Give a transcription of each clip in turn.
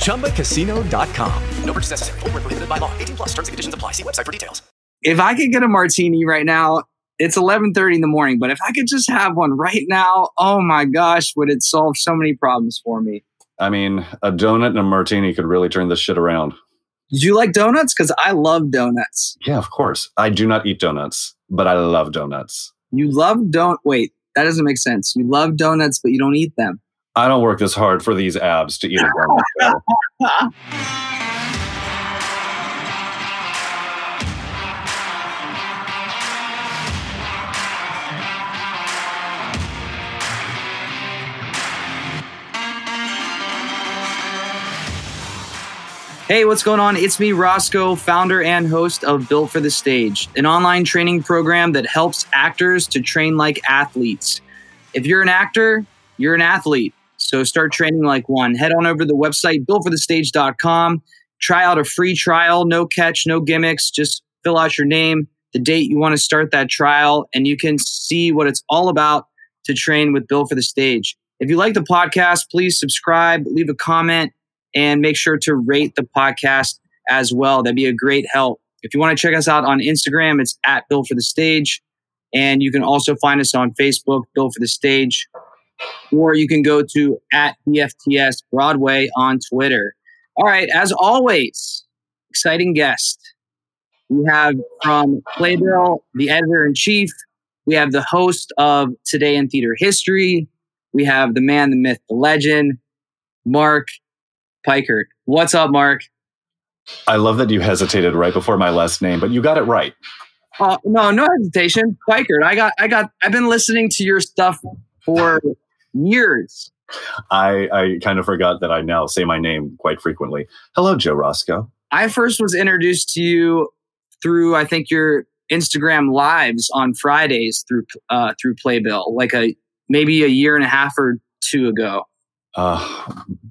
ChumbaCasino.com. No purchase necessary. Full prohibited by law. 18 plus terms and conditions apply. See website for details. If I could get a martini right now, it's 11:30 in the morning, but if I could just have one right now, oh my gosh, would it solve so many problems for me? I mean, a donut and a martini could really turn this shit around. Do you like donuts? Because I love donuts. Yeah, of course. I do not eat donuts, but I love donuts. You love don't wait. That doesn't make sense. You love donuts, but you don't eat them. I don't work this hard for these abs to eat a. Hey, what's going on? It's me, Roscoe, founder and host of Built for the Stage, an online training program that helps actors to train like athletes. If you're an actor, you're an athlete. So start training like one. Head on over to the website, builtforthestage.com. Try out a free trial, no catch, no gimmicks. Just fill out your name, the date you want to start that trial, and you can see what it's all about to train with Built for the Stage. If you like the podcast, please subscribe, leave a comment and make sure to rate the podcast as well. That'd be a great help. If you want to check us out on Instagram, it's at Built for the Stage. And you can also find us on Facebook, Built for the Stage. Or you can go to at BFTS Broadway on Twitter. All right, as always, exciting guest. We have from Playbill, the editor in chief. We have the host of Today in Theater History. We have the man, the myth, the legend, Mark Peikert. What's up, Mark? I love that you hesitated right before my last name, but you got it right. Uh, no, no hesitation. Peikert. I got, I got, I've been listening to your stuff for years. I, I kind of forgot that I now say my name quite frequently. Hello, Joe Roscoe. I first was introduced to you through, I think, your Instagram lives on Fridays through uh, through Playbill, like a maybe a year and a half or two ago. Uh,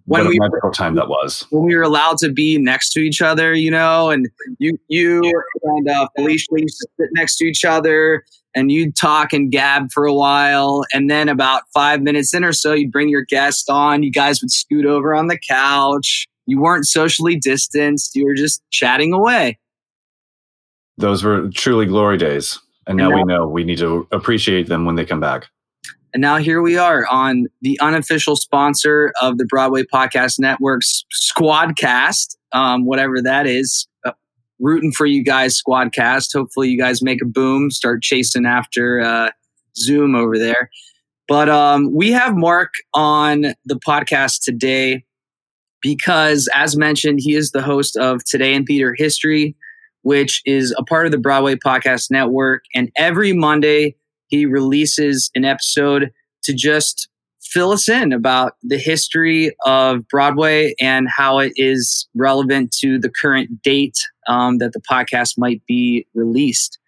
when we magical time that was when we were allowed to be next to each other, you know, and you you and uh, Felicia used to sit next to each other, and you'd talk and gab for a while, and then about five minutes in or so, you'd bring your guest on. You guys would scoot over on the couch. You weren't socially distanced. You were just chatting away. Those were truly glory days, and now, and now we know we need to appreciate them when they come back. And now here we are on the unofficial sponsor of the Broadway Podcast Network's Squadcast, um, whatever that is. Rooting for you guys, Squadcast. Hopefully, you guys make a boom, start chasing after uh, Zoom over there. But um, we have Mark on the podcast today because, as mentioned, he is the host of Today in Theater History, which is a part of the Broadway Podcast Network. And every Monday, he releases an episode to just fill us in about the history of Broadway and how it is relevant to the current date um, that the podcast might be released.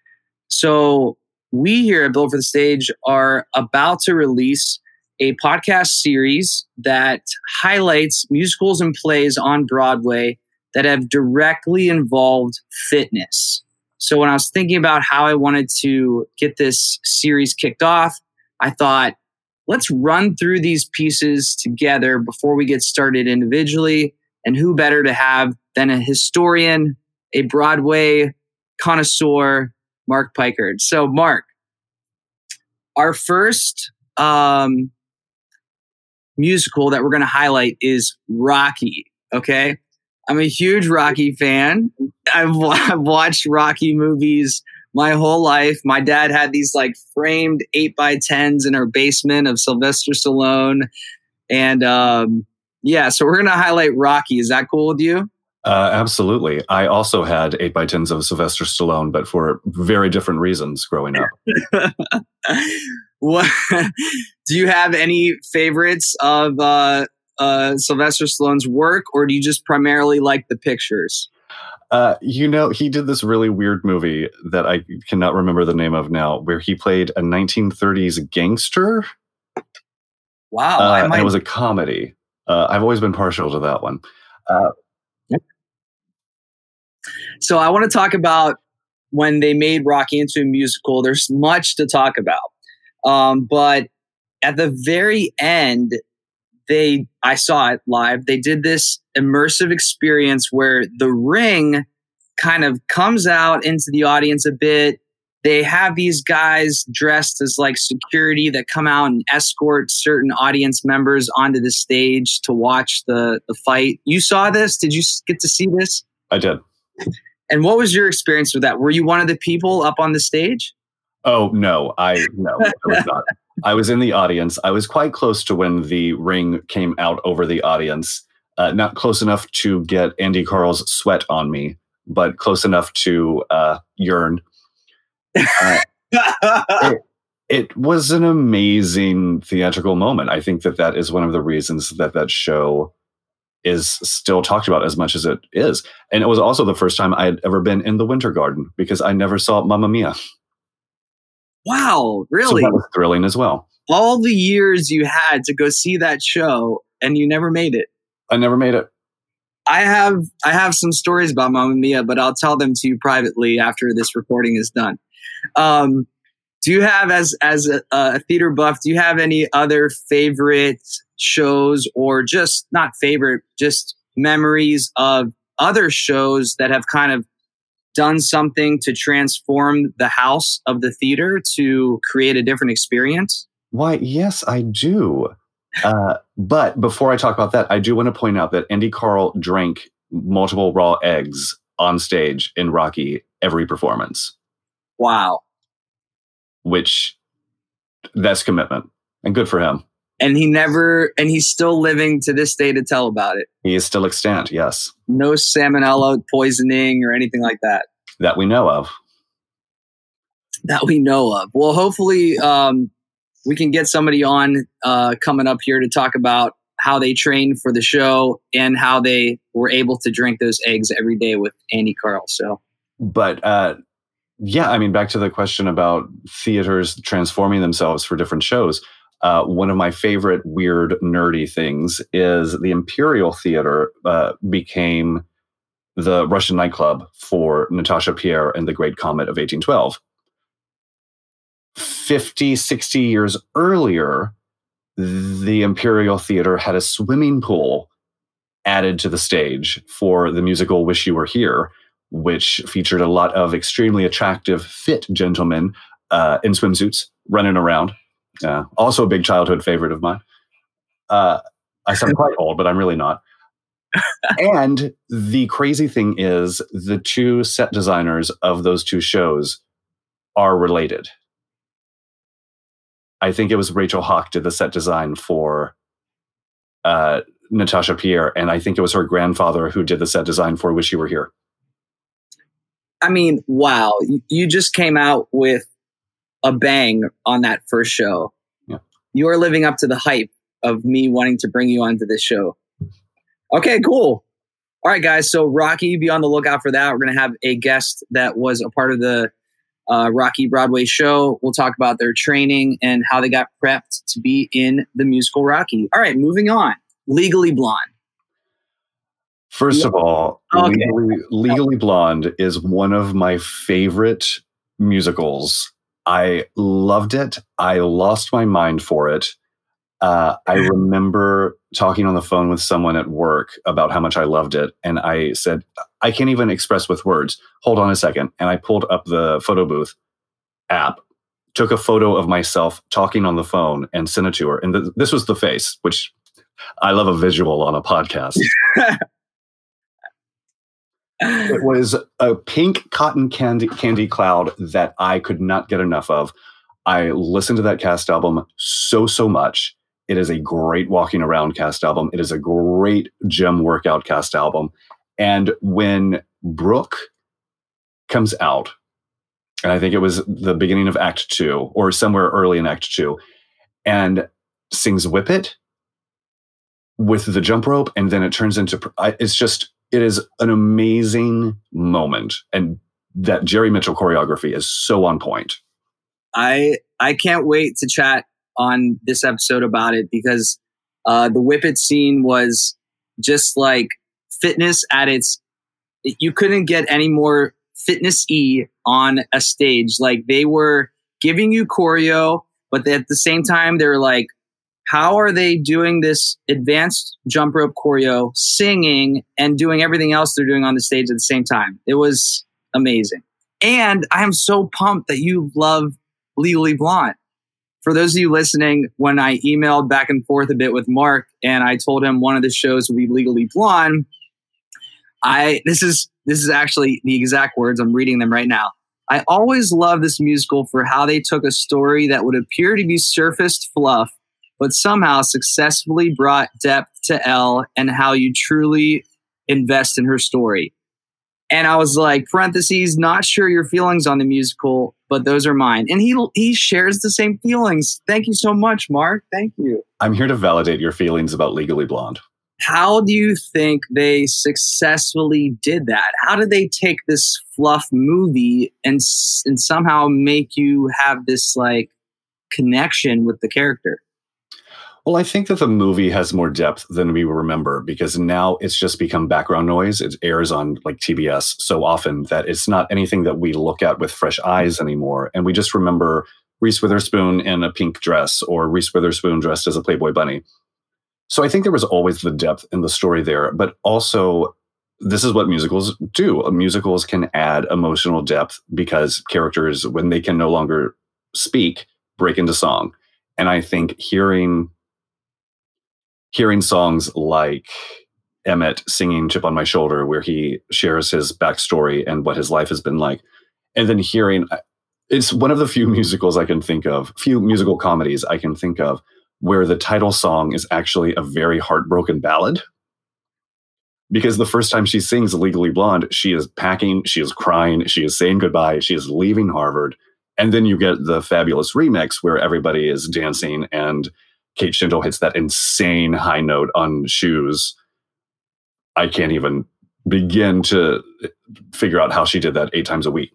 So, we here at Built for the Stage are about to release a podcast series that highlights musicals and plays on Broadway that have directly involved fitness. So when I was thinking about how I wanted to get this series kicked off, I thought, let's run through these pieces together before we get started individually. And who better to have than a historian, a Broadway connoisseur, Mark Peikert. So, Mark, our first um, musical that we're going to highlight is Rocky. Okay. I'm a huge Rocky fan. I've, I've watched Rocky movies my whole life. My dad had these like framed eight by tens in our basement of Sylvester Stallone, and um, yeah, so we're gonna highlight Rocky. Is that cool with you? Uh, absolutely. I also had eight by tens of Sylvester Stallone, but for very different reasons growing up. what do you have any favorites of uh, uh, Sylvester Stallone's work, or do you just primarily like the pictures? Uh, you know, he did this really weird movie that I cannot remember the name of now, where he played a 1930s gangster. Wow, Uh, I and it was a comedy. Uh, I've always been partial to that one. Uh, so I want to talk about when they made Rocky into a musical. There's much to talk about, um, but at the very end, they I saw it live. They did this immersive experience where the ring kind of comes out into the audience a bit. They have these guys dressed as like security that come out and escort certain audience members onto the stage to watch the the fight. You saw this? Did you get to see this? I did. And what was your experience with that? Were you one of the people up on the stage? Oh no, I no, I was not. I was in the audience. I was quite close to when the ring came out over the audience. Uh, not close enough to get Andy Karl's sweat on me, but close enough to uh, yearn. It was an amazing theatrical moment. I think that that is one of the reasons that that show is still talked about as much as it is. And it was also the first time I had ever been in the Winter Garden because I never saw Mamma Mia. Wow, So really? that was thrilling as well. All the years you had to go see that show and you never made it. I never made it. I have I have some stories about Mamma Mia, but I'll tell them to you privately after this recording is done. Um, do you have as as a, a theater buff? Do you have any other favorite shows, or just not favorite, just memories of other shows that have kind of done something to transform the house of the theater to create a different experience? Why, yes, I do. Uh, but before I talk about that, I do want to point out that Andy Karl drank multiple raw eggs on stage in Rocky every performance, Wow. which that's commitment and good for him. And he never, and he's still living to this day to tell about it. He is still extant, yes, no salmonella poisoning or anything like that that we know of. that we know of. Well, hopefully, um, we can get somebody on uh, coming up here to talk about how they trained for the show and how they were able to drink those eggs every day with Andy Karl. So, But uh, yeah, I mean, back to the question about theaters transforming themselves for different shows. Uh, one of my favorite weird nerdy things is the Imperial Theater uh, became the Russian nightclub for Natasha Pierre and the Great Comet of 1812. 50, 60 years earlier, the Imperial Theater had a swimming pool added to the stage for the musical Wish You Were Here, which featured a lot of extremely attractive, fit gentlemen uh, in swimsuits running around. Uh, also, a big childhood favorite of mine. Uh, I sound quite old, but I'm really not. and the crazy thing is, the two set designers of those two shows are related. I think it was Rachel Hawk did the set design for uh, Natasha Pierre, and I think it was her grandfather who did the set design for Wish You Were Here. I mean, wow, you- you just came out with a bang on that first show. Yeah. You are living up to the hype of me wanting to bring you onto this show. Okay, cool. All right, guys. So, Rocky, be on the lookout for that. We're going to have a guest that was a part of the uh, Rocky Broadway show. We'll talk about their training and how they got prepped to be in the musical Rocky. All right, moving on. Legally Blonde. First Yeah. of all, Okay. Legally, Legally Blonde is one of my favorite musicals. I loved it. I lost my mind for it. Uh, I remember talking on the phone with someone at work about how much I loved it. And I said, I can't even express with words. Hold on a second. And I pulled up the photo booth app, took a photo of myself talking on the phone, and sent it to her. And th- this was the face, which I love a visual on a podcast. it was a pink cotton candy candy cloud that I could not get enough of. I listened to that cast album so so much. It is a great walking around cast album. It is a great gym workout cast album. And when Brooke comes out, and I think it was the beginning of Act Two or somewhere early in Act Two, and sings "Whip It," with the jump rope, and then it turns into it's just it is an amazing moment, and that Jerry Mitchell choreography is so on point. I I can't wait to chat on this episode about it because uh, the Whip It scene was just like fitness at its. You couldn't get any more fitness e on a stage. Like they were giving you choreo, but at the same time they're like, how are they doing this advanced jump rope choreo, singing and doing everything else they're doing on the stage at the same time? It was amazing. And I am so pumped that you love Legally Blonde. For those of you listening, when I emailed back and forth a bit with Mark and I told him one of the shows would be Legally Blonde, I this is this is actually the exact words I'm reading them right now. I always love this musical for how they took a story that would appear to be surfaced fluff, but somehow successfully brought depth to Elle and how you truly invest in her story. And I was like, parentheses, not sure your feelings on the musical, but those are mine. And he he shares the same feelings. Thank you so much, Mark. Thank you. I'm here to validate your feelings about Legally Blonde. How do you think they successfully did that? How did they take this fluff movie and and somehow make you have this like connection with the character? Well, I think that the movie has more depth than we remember because now it's just become background noise. It airs on like TBS so often that it's not anything that we look at with fresh eyes anymore. And we just remember Reese Witherspoon in a pink dress or Reese Witherspoon dressed as a Playboy bunny. So I think there was always the depth in the story there, but also this is what musicals do. Musicals can add emotional depth because characters, when they can no longer speak, break into song. And I think hearing hearing songs like Emmett singing Chip on My Shoulder, where he shares his backstory and what his life has been like. And then hearing uh, it's one of the few musicals I can think of, few musical comedies I can think of, where the title song is actually a very heartbroken ballad. Because the first time she sings Legally Blonde, she is packing, she is crying, she is saying goodbye, she is leaving Harvard. And then you get the fabulous remix where everybody is dancing and Kate Shindle hits that insane high note on shoes. I can't even begin to figure out how she did that eight times a week.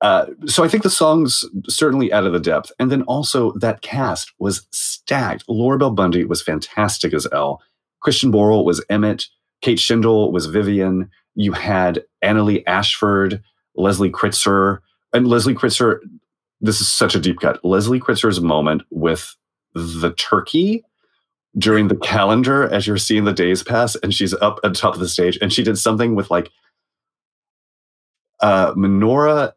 Uh, so I think the songs certainly added the depth. And then also that cast was stacked. Laura Bell Bundy was fantastic as Elle. Christian Borle was Emmett. Kate Shindle was Vivian. You had Annaleigh Ashford, Leslie Kritzer. And Leslie Kritzer, this is such a deep cut. Leslie Kritzer's moment with the turkey during the calendar as you're seeing the days pass and she's up at top of the stage and she did something with like uh menorah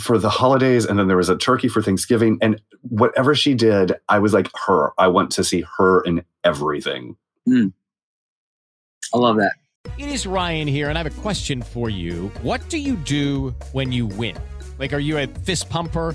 for the holidays and then there was a turkey for thanksgiving and whatever she did i was like her. I want to see her in everything. Mm. i love that. It is ryan here and i have a question for you. What do you do when you win? Like are you a fist pumper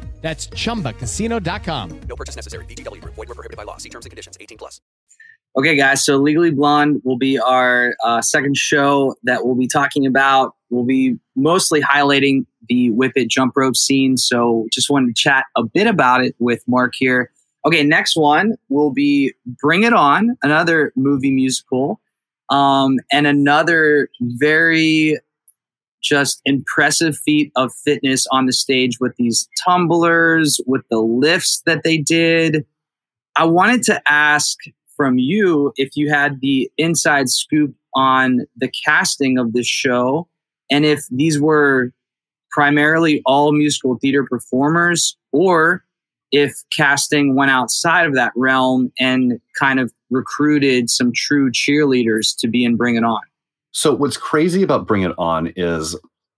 That's ChumbaCasino.com. No purchase necessary. VGW. Void were prohibited by law. See terms and conditions. 18 plus. Okay, guys. So Legally Blonde will be our uh, second show that we'll be talking about. We'll be mostly highlighting the Whip It jump rope scene. So just wanted to chat a bit about it with Mark here. Okay, next one will be Bring It On, another movie musical, um, and another very just impressive feat of fitness on the stage with these tumblers, with the lifts that they did. I wanted to ask from you if you had the inside scoop on the casting of this show and if these were primarily all musical theater performers or if casting went outside of that realm and kind of recruited some true cheerleaders to be in Bring It On. So what's crazy about Bring It On is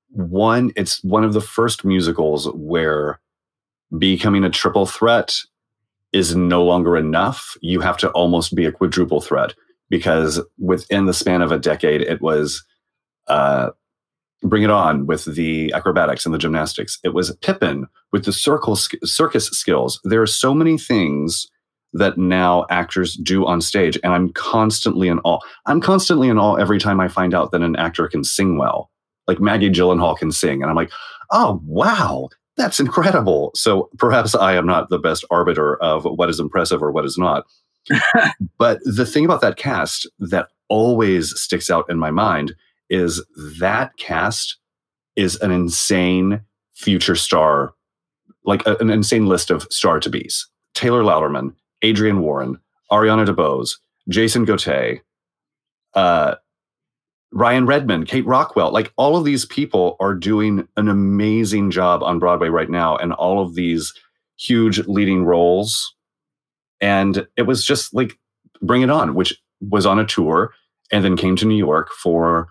one, it's one of the first musicals where becoming a triple threat is no longer enough. You have to almost be a quadruple threat because within the span of a decade, it was uh, Bring It On with the acrobatics and the gymnastics. It was Pippin with the circle circus skills. There are so many things that now actors do on stage, and I'm constantly in awe. I'm constantly in awe every time I find out that an actor can sing well. Like Maggie Gyllenhaal can sing, and I'm like, oh wow, that's incredible. So perhaps I am not the best arbiter of what is impressive or what is not. but the thing about that cast that always sticks out in my mind is that cast is an insane future star, like a, an insane list of star to be's. Taylor Louderman, Adrienne Warren, Ariana DeBose, Jason Gotay, uh, Ryann Redmond, Kate Rockwell, like all of these people are doing an amazing job on Broadway right now, and all of these huge leading roles. And it was just like Bring It On, which was on a tour and then came to New York for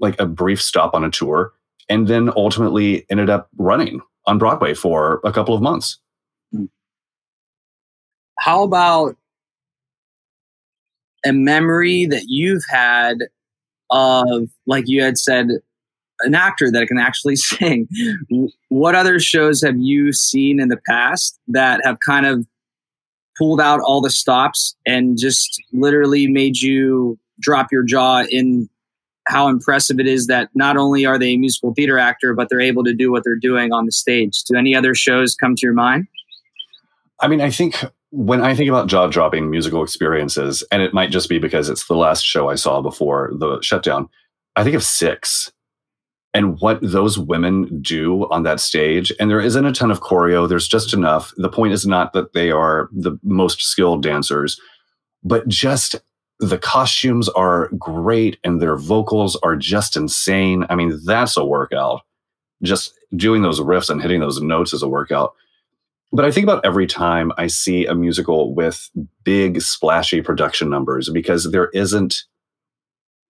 like a brief stop on a tour and then ultimately ended up running on Broadway for a couple of months. How about a memory that you've had of, like you had said, an actor that can actually sing? What other shows have you seen in the past that have kind of pulled out all the stops and just literally made you drop your jaw in how impressive it is that not only are they a musical theater actor, but they're able to do what they're doing on the stage. Do any other shows come to your mind? I mean, I think when I think about jaw dropping musical experiences, and it might just be because it's the last show I saw before the shutdown, I think of six and what those women do on that stage. And there isn't a ton of choreo, there's just enough. The point is not that they are the most skilled dancers, but just the costumes are great and their vocals are just insane. I mean, that's a workout. Just doing those riffs and hitting those notes is a workout. But I think about every time I see a musical with big splashy production numbers because there isn't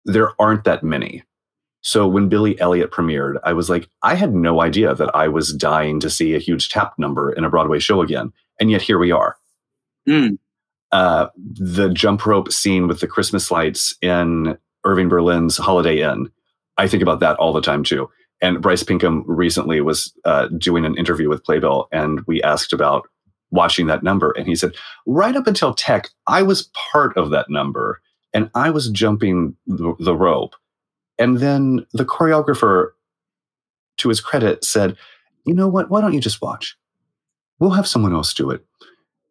there aren't that many. So when Billy Elliot premiered, I was like, I had no idea that I was dying to see a huge tap number in a Broadway show again. And yet here we are. Mm uh, the jump rope scene with the Christmas lights in Irving Berlin's Holiday Inn. I think about that all the time too. And Bryce Pinkham recently was uh, doing an interview with Playbill, and we asked about watching that number. And he said, right up until tech, I was part of that number and I was jumping the, the rope. And then the choreographer, to his credit, said, you know what? Why don't you just watch? We'll have someone else do it.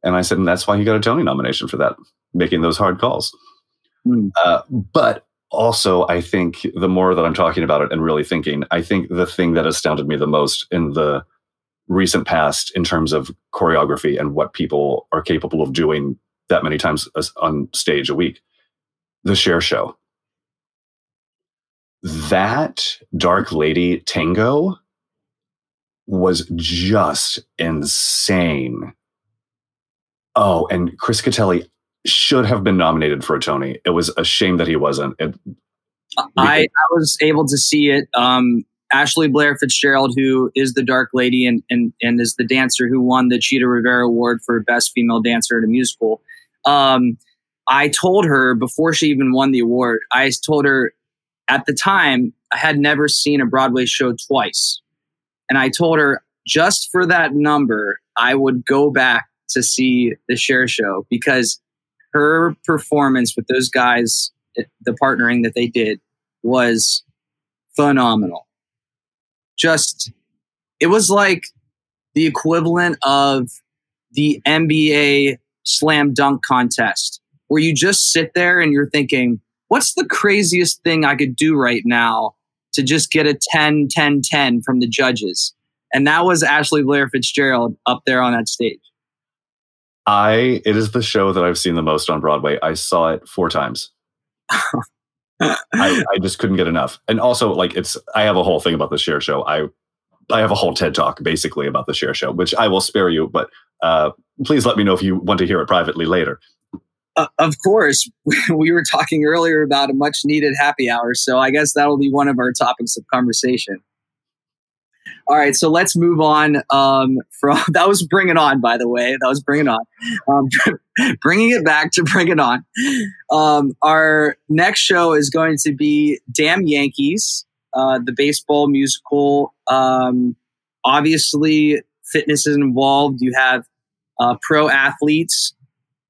And I said, and that's why he got a Tony nomination for that, making those hard calls. Mm. Uh, but also, I think the more that I'm talking about it and really thinking, I think the thing that astounded me the most in the recent past in terms of choreography and what people are capable of doing that many times on stage a week, the Cher show. That Dark Lady tango was just insane Oh, and Chris Gattelli should have been nominated for a Tony. It was a shame that he wasn't. It, I, I was able to see it. Um, Ashley Blair Fitzgerald, who is the Dark Lady and, and, and is the dancer who won the Chita Rivera Award for Best Female Dancer at a Musical. Um, I told her before she even won the award, I told her at the time I had never seen a Broadway show twice. And I told her just for that number, I would go back to see the Cher show because her performance with those guys, eh, the partnering that they did was phenomenal. Just, it was like the equivalent of the NBA slam dunk contest where you just sit there and you're thinking, what's the craziest thing I could do right now to just get a 10, 10, 10 from the judges? And that was Ashley Blair Fitzgerald up there on that stage. I it is the show that I've seen the most on Broadway. I saw it four times. I, I just couldn't get enough. And also, like it's I have a whole thing about the Cher show. I I have a whole TED talk basically about the Cher Show, which I will spare you, but uh, please let me know if you want to hear it privately later. Uh, of course, we were talking earlier about a much needed happy hour, so I guess that'll be one of our topics of conversation. All right, so let's move on. Um, from that was Bring It On, by the way. That was Bring It On. Um, bringing it back to Bring It On. Um, our next show is going to be Damn Yankees, uh, the baseball musical. Um, obviously, fitness is involved. You have uh, pro athletes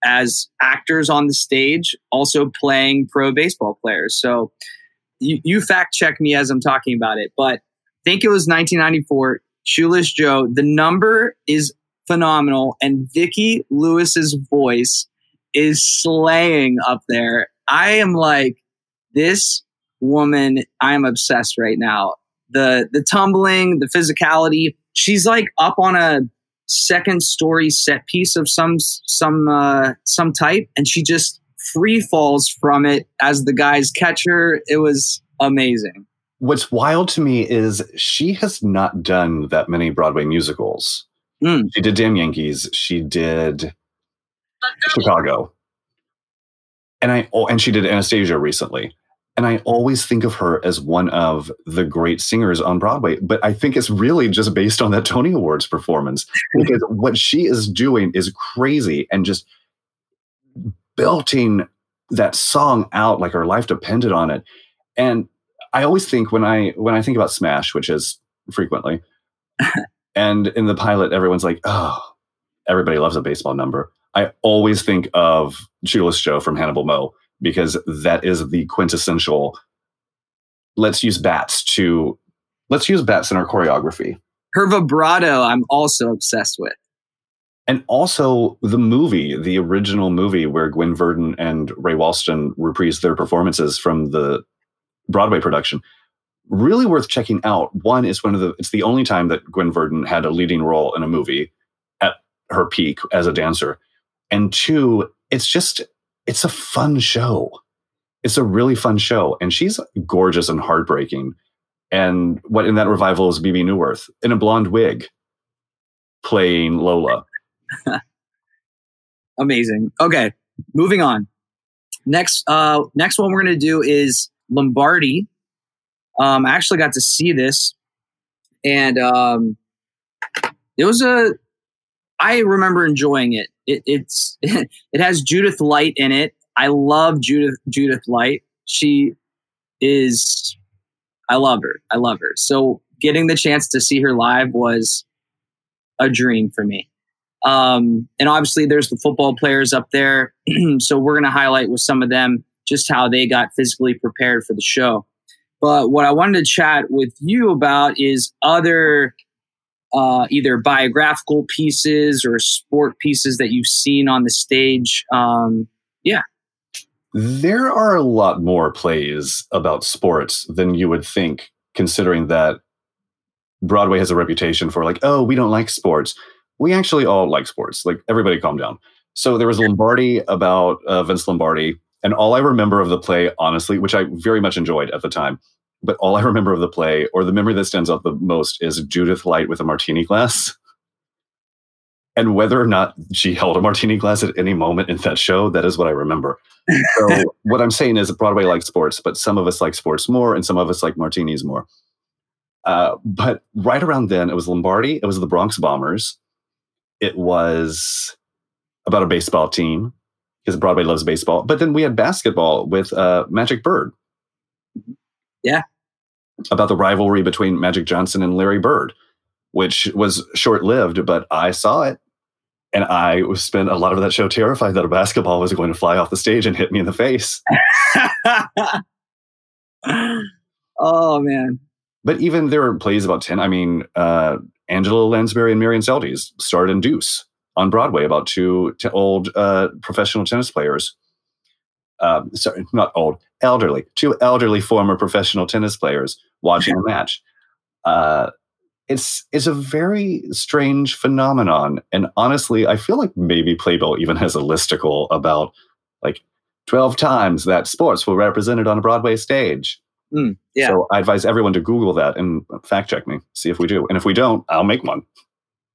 as actors on the stage, also playing pro baseball players. So you, you fact check me as I'm talking about it, but think it was 1994. Shoeless Joe. The number is phenomenal, and Vicki Lewis's voice is slaying up there. I am like this woman. I am obsessed right now. The the tumbling, the physicality. She's like up on a second story set piece of some some uh, some type, and she just free falls from it as the guys catch her. It was amazing. What's wild to me is she has not done that many Broadway musicals. Mm. She did Damn Yankees. She did Chicago, and I oh, and she did Anastasia recently. And I always think of her as one of the great singers on Broadway, but I think it's really just based on that Tony Awards performance because what she is doing is crazy and just belting that song out like her life depended on it. And I always think when I when I think about Smash, which is frequently, and in the pilot, everyone's like, "Oh, everybody loves a baseball number." I always think of Shoeless Joe from Hannibal Mo because that is the quintessential. Let's use bats to let's use bats in our choreography. Her vibrato, I'm also obsessed with. And also the movie, the original movie where Gwen Verdon and Ray Walston reprise their performances from the Broadway production. Really worth checking out. One is one of the it's the only time that Gwen Verdon had a leading role in a movie at her peak as a dancer. And two, it's just it's a fun show. It's a really fun show. And she's gorgeous and heartbreaking. And what in that revival is Bebe Neuwirth in a blonde wig playing Lola. Amazing. Okay, moving on. Next, uh, next one we're gonna do is Lombardi. Um, I actually got to see this, and um, it was a. I remember enjoying it. it it's it has Judith Light in it. I love Judith Judith Light. She is. I love her. I love her. So getting the chance to see her live was a dream for me. Um, and obviously, there's the football players up there. so we're going to highlight with some of them just how they got physically prepared for the show. But what I wanted to chat with you about is other uh, either biographical pieces or sport pieces that you've seen on the stage. Um, yeah. There are a lot more plays about sports than you would think, considering that Broadway has a reputation for like, oh, we don't like sports. We actually all like sports. Like everybody calm down. So there was Lombardi about uh, Vince Lombardi and all I remember of the play, honestly, which I very much enjoyed at the time, but all I remember of the play, or the memory that stands out the most, is Judith Light with a martini glass. And whether or not she held a martini glass at any moment in that show, that is what I remember. So, what I'm saying is Broadway likes sports, but some of us like sports more, and some of us like martinis more. Uh, but right around then, it was Lombardi, it was the Bronx Bombers, it was about a baseball team, because Broadway loves baseball. But then we had basketball with uh, Magic Bird. Yeah. About the rivalry between Magic Johnson and Larry Bird, which was short lived, but I saw it. And I spent a lot of that show terrified that a basketball was going to fly off the stage and hit me in the face. oh, man. But even there are plays about 10. I mean, uh, Angela Lansbury and Marion Seldes starred in Deuce on Broadway about two old uh, professional tennis players. Um, sorry, not old, elderly, two elderly former professional tennis players watching a match. Uh, it's it's a very strange phenomenon, and honestly, I feel like maybe Playbill even has a listicle about like twelve times that sports were represented on a Broadway stage. Mm, yeah. So I advise everyone to Google that and fact check me, see if we do. And if we don't, I'll make one.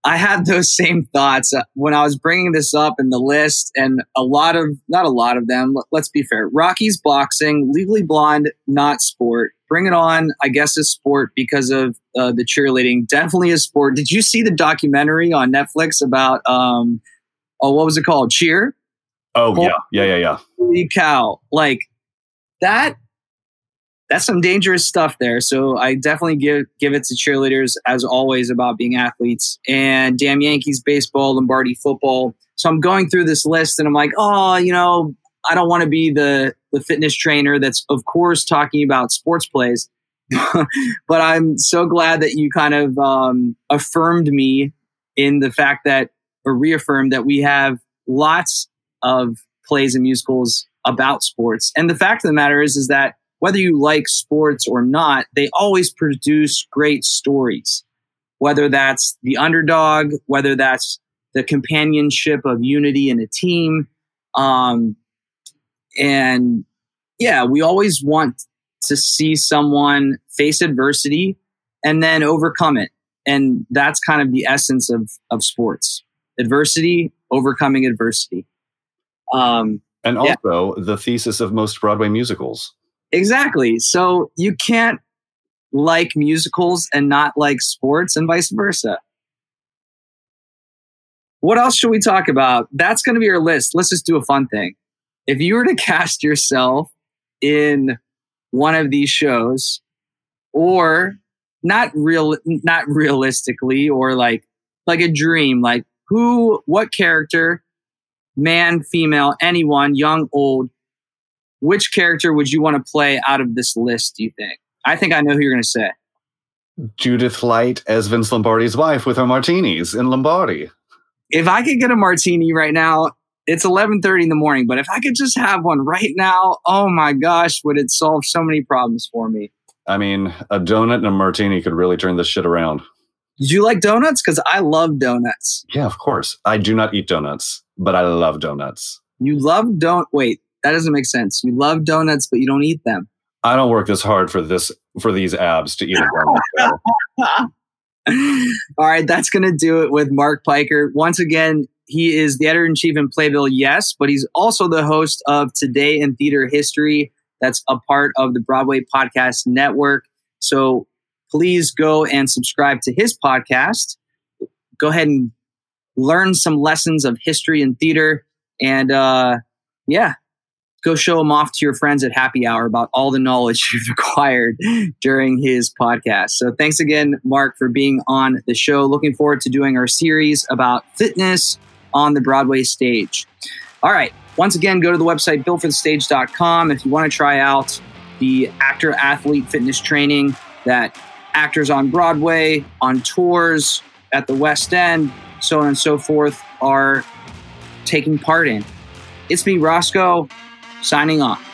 I had those same thoughts uh, when I was bringing this up in the list, and a lot of, not a lot of them, let- let's be fair. Rocky's boxing, Legally Blonde, not sport. Bring It On, I guess, is sport because of uh, the cheerleading. Definitely a sport. Did you see the documentary on Netflix about, um, oh, what was it called? Cheer? Oh, yeah. Yeah, yeah, yeah. Holy cow. Like that that's some dangerous stuff there. So I definitely give give it to cheerleaders as always about being athletes and damn Yankees baseball, Lombardi football. So I'm going through this list and I'm like, oh, you know, I don't want to be the the fitness trainer that's of course talking about sports plays. but I'm so glad that you kind of um, affirmed me in the fact that or reaffirmed that we have lots of plays and musicals about sports. And the fact of the matter is, is that whether you like sports or not, they always produce great stories. Whether that's the underdog, whether that's the companionship of unity in a team, um, and yeah, we always want to see someone face adversity and then overcome it. And that's kind of the essence of of sports: adversity, overcoming adversity. Um, And Yeah. also the thesis of most Broadway musicals. Exactly. So you can't like musicals and not like sports and vice versa. What else should we talk about? That's going to be our list. Let's just do a fun thing. If you were to cast yourself in one of these shows or not real not realistically or like like a dream, like who what character, man, female, anyone, young, old, which character would you want to play out of this list, do you think? I think I know who you're going to say. Judith Light as Vince Lombardi's wife with her martinis in Lombardi. If I could get a martini right now, it's 11:30 in the morning, but if I could just have one right now, oh my gosh, would it solve so many problems for me. I mean, a donut and a martini could really turn this shit around. Did you like donuts? Because I love donuts. Yeah, of course. I do not eat donuts, but I love donuts. You love don't wait, that doesn't make sense. You love donuts, but you don't eat them. I don't work this hard for this for these abs to eat a donut. All right, that's going to do it with Mark Piker. Once again, he is the editor in chief in Playbill, yes, but he's also the host of Today in Theater History. That's a part of the Broadway Podcast Network. So please go and subscribe to his podcast. Go ahead and learn some lessons of history and theater. And uh, yeah, go show him off to your friends at happy hour about all the knowledge you've acquired during his podcast. So thanks again, Mark, for being on the show. Looking forward to doing our series about fitness on the Broadway stage. All right. Once again, go to the website builtforthestage.com if you want to try out the actor athlete fitness training that actors on Broadway, on tours, at the West End, so on and so forth are taking part in. It's me, Roscoe, signing off.